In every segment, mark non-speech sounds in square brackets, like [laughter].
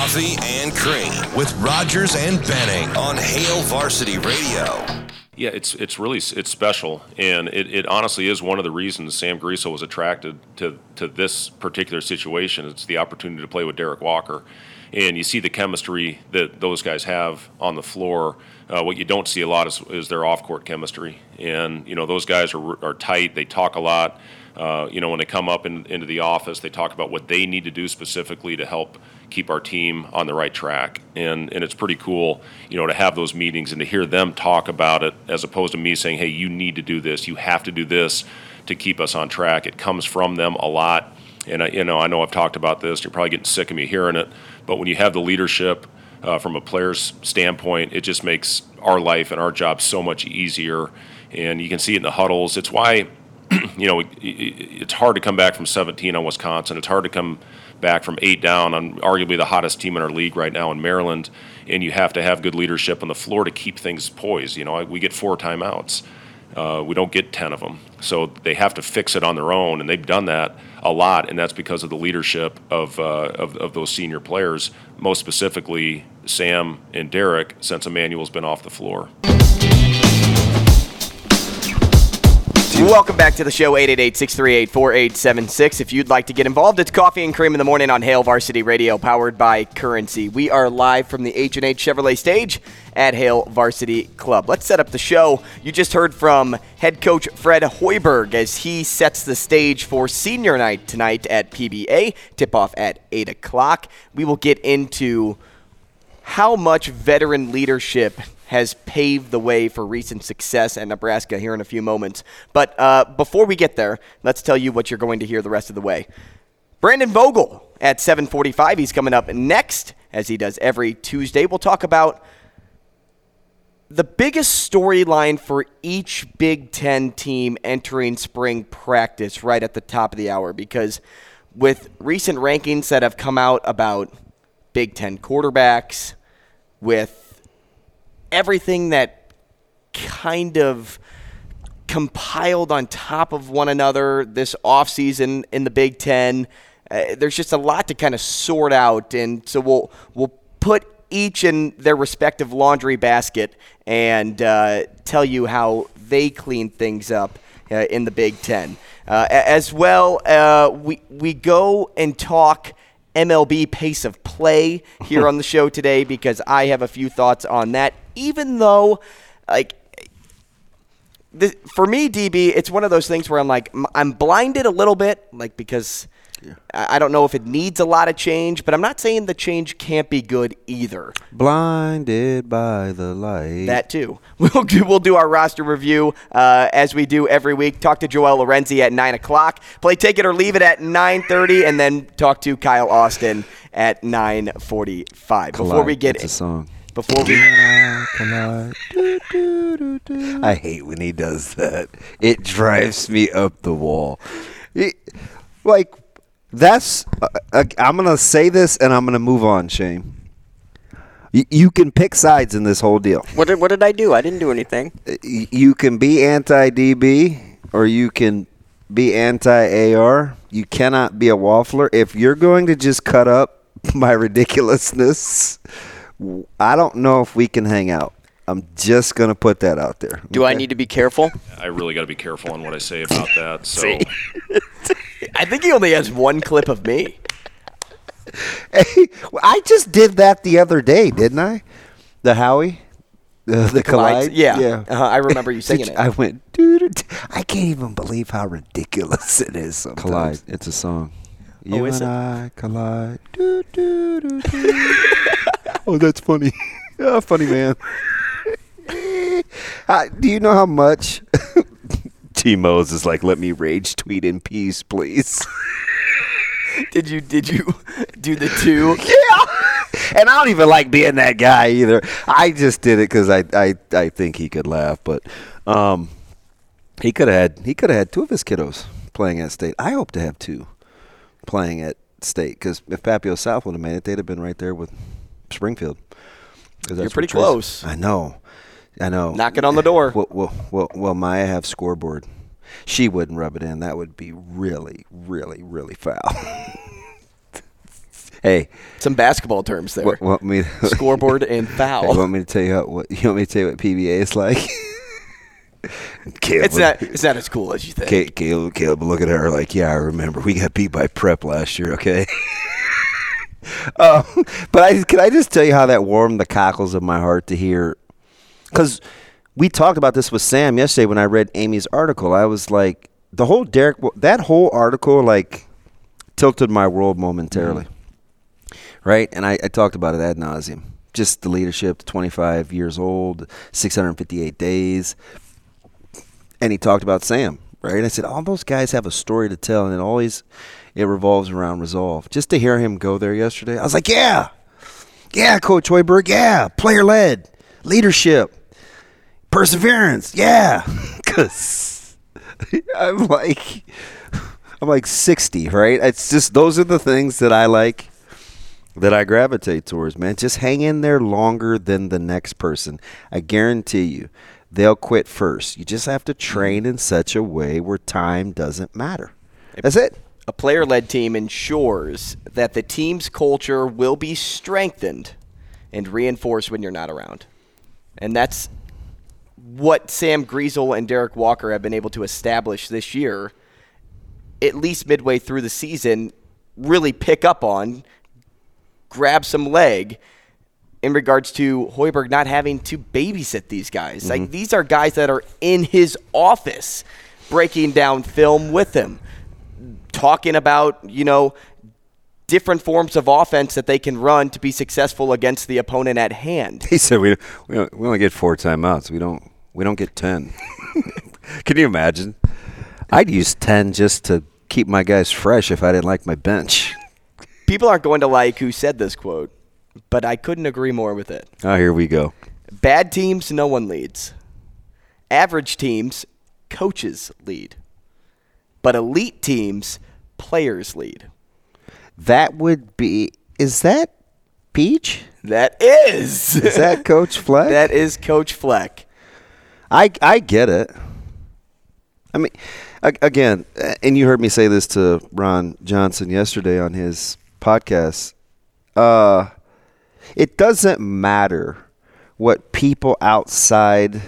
Coffee and Cream with Rogers and Benning on Hail Varsity Radio. Yeah, it's it's really it's special, and it, it honestly is one of the reasons Sam Griesel was attracted to to this particular situation. It's the opportunity to play with Derek Walker, and you see the chemistry that those guys have on the floor. Uh, what you don't see a lot is, is their off-court chemistry, and you know those guys are are tight. They talk a lot. Uh, you know, when they come up in, into the office, they talk about what they need to do specifically to help keep our team on the right track. And, and it's pretty cool, you know, to have those meetings and to hear them talk about it as opposed to me saying, hey, you need to do this, you have to do this to keep us on track. It comes from them a lot. And, I, you know, I know I've talked about this, you're probably getting sick of me hearing it, but when you have the leadership uh, from a player's standpoint, it just makes our life and our job so much easier. And you can see it in the huddles. It's why you know, it's hard to come back from 17 on Wisconsin. It's hard to come back from eight down on arguably the hottest team in our league right now in Maryland. And you have to have good leadership on the floor to keep things poised. You know, we get four timeouts. Uh, we don't get 10 of them. So they have to fix it on their own, and they've done that a lot, and that's because of the leadership of, uh, of, of those senior players, most specifically Sam and Derek, since Emmanuel's been off the floor. Welcome back to the show, 888-638-4876. If you'd like to get involved, it's Coffee and Cream in the Morning on Hail Varsity Radio, powered by Currency. We are live from the H&H Chevrolet stage at Hail Varsity Club. Let's set up the show. You just heard from head coach Fred Hoiberg as he sets the stage for senior night tonight at PBA. Tip-off at 8 o'clock. We will get into how much veteran leadership has paved the way for recent success at Nebraska here in a few moments. But uh, before we get there, let's tell you what you're going to hear the rest of the way. Brandon Vogel at 7:45. He's coming up next, as he does every Tuesday. We'll talk about the biggest storyline for each Big Ten team entering spring practice right at the top of the hour, because with recent rankings that have come out about Big Ten quarterbacks, with everything that kind of compiled on top of one another this offseason in the Big Ten. Uh, there's just a lot to kind of sort out, and so we'll we'll put each in their respective laundry basket and uh, tell you how they clean things up uh, in the Big Ten. Uh, as well, uh, we we go and talk. MLB pace of play here on the show today because I have a few thoughts on that. Even though, like, the, for me, DB, it's one of those things where I'm like, I'm blinded a little bit, like, because I I don't know if it needs a lot of change, but I'm not saying the change can't be good either. Blinded by the light. That too. [laughs] We'll do, we'll do our roster review uh, as we do every week. Talk to Joel Lorenzi at nine o'clock. Play take it or leave it at nine thirty, and then talk to Kyle Austin at nine forty-five. Before we get That's a song. before we. I hate when he does that. It drives me up the wall. It- like that's. Uh, uh, I'm gonna say this and I'm gonna move on, Shane. You, you can pick sides in this whole deal. What did, what did I do? I didn't do anything. You can be anti DB or you can be anti AR. You cannot be a waffler. If you're going to just cut up [laughs] my ridiculousness, I don't know if we can hang out. I'm just gonna put that out there. Do I need to be careful? I really got to be careful on what I say about that. So See? [laughs] I think he only has one clip of me. Hey, I just did that the other day, didn't I? The Howie, the, the collide. Yeah. yeah. Uh-huh, I remember you [laughs] singing it. I went, dude. I can't even believe how ridiculous it is. Sometimes. Collide. It's a song. You Oh, and it? I collide. Do, do, do, do. oh, that's funny. [laughs] oh, funny man. [laughs] Uh, do you know how much [laughs] T Mose is like, let me rage tweet in peace, please? [laughs] Did you did you do the two? yeah. And I don't even like being that guy either. I just did it because I, I, I think he could laugh, but um, he could have had he could have had two of his kiddos playing at state. I hope to have two playing at state because if Papio South would have made it, they'd have been right there with Springfield. that's pretty close. I know, I know. Knocking on the door. Well, well, well, well, Maya have scoreboard. She wouldn't rub it in. That would be really, really, really foul. [laughs] hey, Some basketball terms there. what, want me? [laughs] Scoreboard and foul. you want me to tell you how, what? You want me to tell you what PBA is like? [laughs] Caleb, It's not it's not as cool as you think. Caleb, Caleb, look at her like, yeah, I remember. We got beat by Prep last year. Okay. um, but I can I just tell you how that warmed the cockles of my heart to hear, because we talked about this with Sam yesterday when I read Amy's article. I was like, the whole Derek, that whole article like tilted my world momentarily mm-hmm. right? And I, I talked about it ad nauseum. Just the leadership, 25 years old, 658 days. And he talked about Sam, right? And I said, all those guys have a story to tell, and it always it revolves around resolve. Just to hear him go there yesterday, I was like, yeah, yeah, Coach Hoiberg, yeah, player led, leadership, perseverance, yeah. [laughs] Because [laughs] I'm like, I'm like 60, right? It's just those are the things that I like that I gravitate towards, man. Just hang in there longer than the next person. I guarantee you, they'll quit first. You just have to train in such a way where time doesn't matter. That's it. A player led team ensures that the team's culture will be strengthened and reinforced when you're not around. And that's what Sam Griesel and Derek Walker have been able to establish this year, at least midway through the season, really pick up on, grab some leg in regards to Hoiberg not having to babysit these guys. Like mm-hmm. these are guys that are in his office breaking down film with him, talking about, you know, different forms of offense that they can run to be successful against the opponent at hand. He said we we, we only get four timeouts. We don't we don't get ten. [laughs] Can you imagine? I'd use ten just to keep my guys fresh if I didn't like my bench. People aren't going to like who said this quote, but I couldn't agree more with it. Oh, here we go. Bad teams, no one leads. Average teams, coaches lead. But elite teams, players lead. That would be. Is that PJ? That is. Is that Coach Fleck? [laughs] that is Coach Fleck. I I get it. I mean, again, and you heard me say this to Ron Johnson yesterday on his podcast. Uh, it doesn't matter what people outside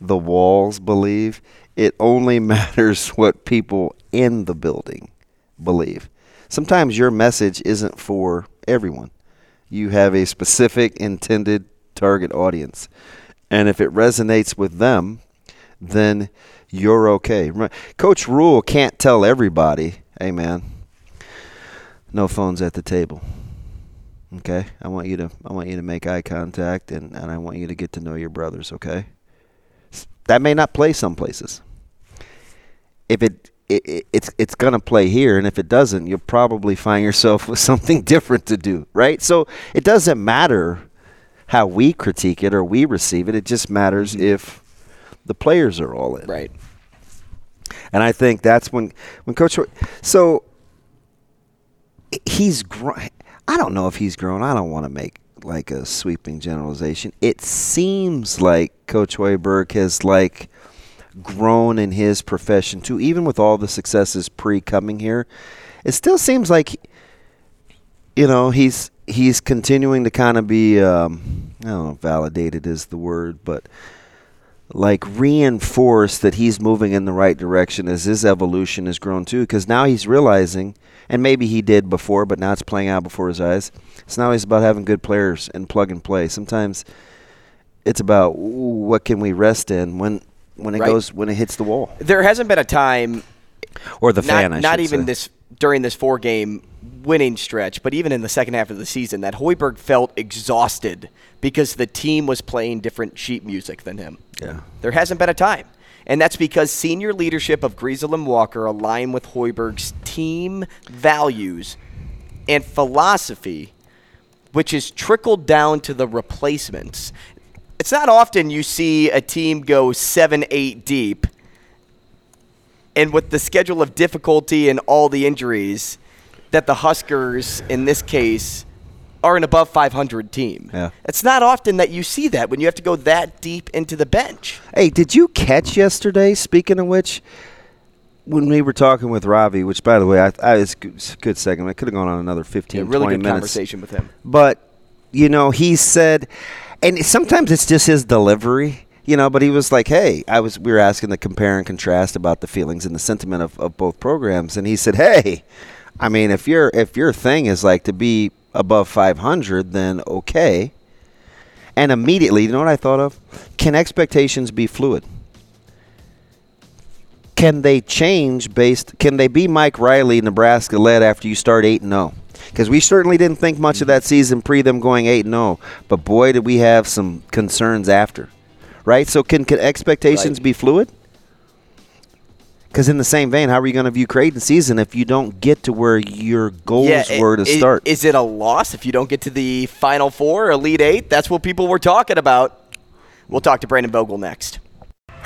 the walls believe. It only [laughs] matters what people in the building believe. Sometimes your message isn't for everyone. You have a specific intended target audience. And if it resonates with them, then you're okay. Coach Rhule can't tell everybody, hey man, no phones at the table. Okay? I want you to I want you to make eye contact and, and I want you to get to know your brothers, okay? That may not play some places. If it, it, it it's it's gonna play here, and if it doesn't, you'll probably find yourself [laughs] with something different to do, right? So it doesn't matter how we critique it or we receive it. It just matters mm-hmm. if the players are all in. Right. And I think that's when when Coach. So he's grown. I don't know if he's grown. I don't want to make like a sweeping generalization. It seems like Coach Hoiberg has like grown in his profession too. Even with all the successes pre coming here, it still seems like you know he's he's continuing to kind of be. Um, I don't know, validated is the word, but like reinforced that he's moving in the right direction as his evolution has grown too. Because now he's realizing, and maybe he did before, but now it's playing out before his eyes. So now he's about having good players and plug and play. Sometimes it's about ooh, what can we rest in when when it Right. goes when it hits the wall There hasn't been a time or the not, fan. I not even say. this during this four game winning stretch, but even in the second half of the season, that Hoiberg felt exhausted because the team was playing different sheet music than him. Yeah. There hasn't been a time. And that's because senior leadership of Griesel and Walker align with Hoiberg's team values and philosophy, which is trickled down to the replacements. It's not often you see a team go seven, eight deep and with the schedule of difficulty and all the injuries, that the Huskers, in this case, are an above 500 team. Yeah. It's not often that you see that when you have to go that deep into the bench. Hey, did you catch yesterday? Speaking of which, when we were talking with Ravi, which by the way, I, I it's a good- it's a good segment. It could have gone on another 15, Yeah, really 20 good minutes. conversation with him. But you know, he said, and sometimes it's just his delivery. You know, but he was like, "Hey, I was." We were asking the compare and contrast about the feelings and the sentiment of, of both programs, and he said, "Hey, I mean, if your if your thing is like to be above 500, then okay." And immediately, you know what I thought of? Can expectations be fluid? Can they change based? Can they be Mike Riley, Nebraska led after you start eight and oh? zero? Because we certainly didn't think much of that season pre them going eight and zero, but boy, did we have some concerns after, right? So can, can expectations Right. be fluid? Because in the same vein, how are you going to view Creighton season if you don't get to where your goals i- were to start? Is it a loss if you don't get to the Final Four, Elite Eight? That's what people were talking about. We'll talk to Brandon Vogel next.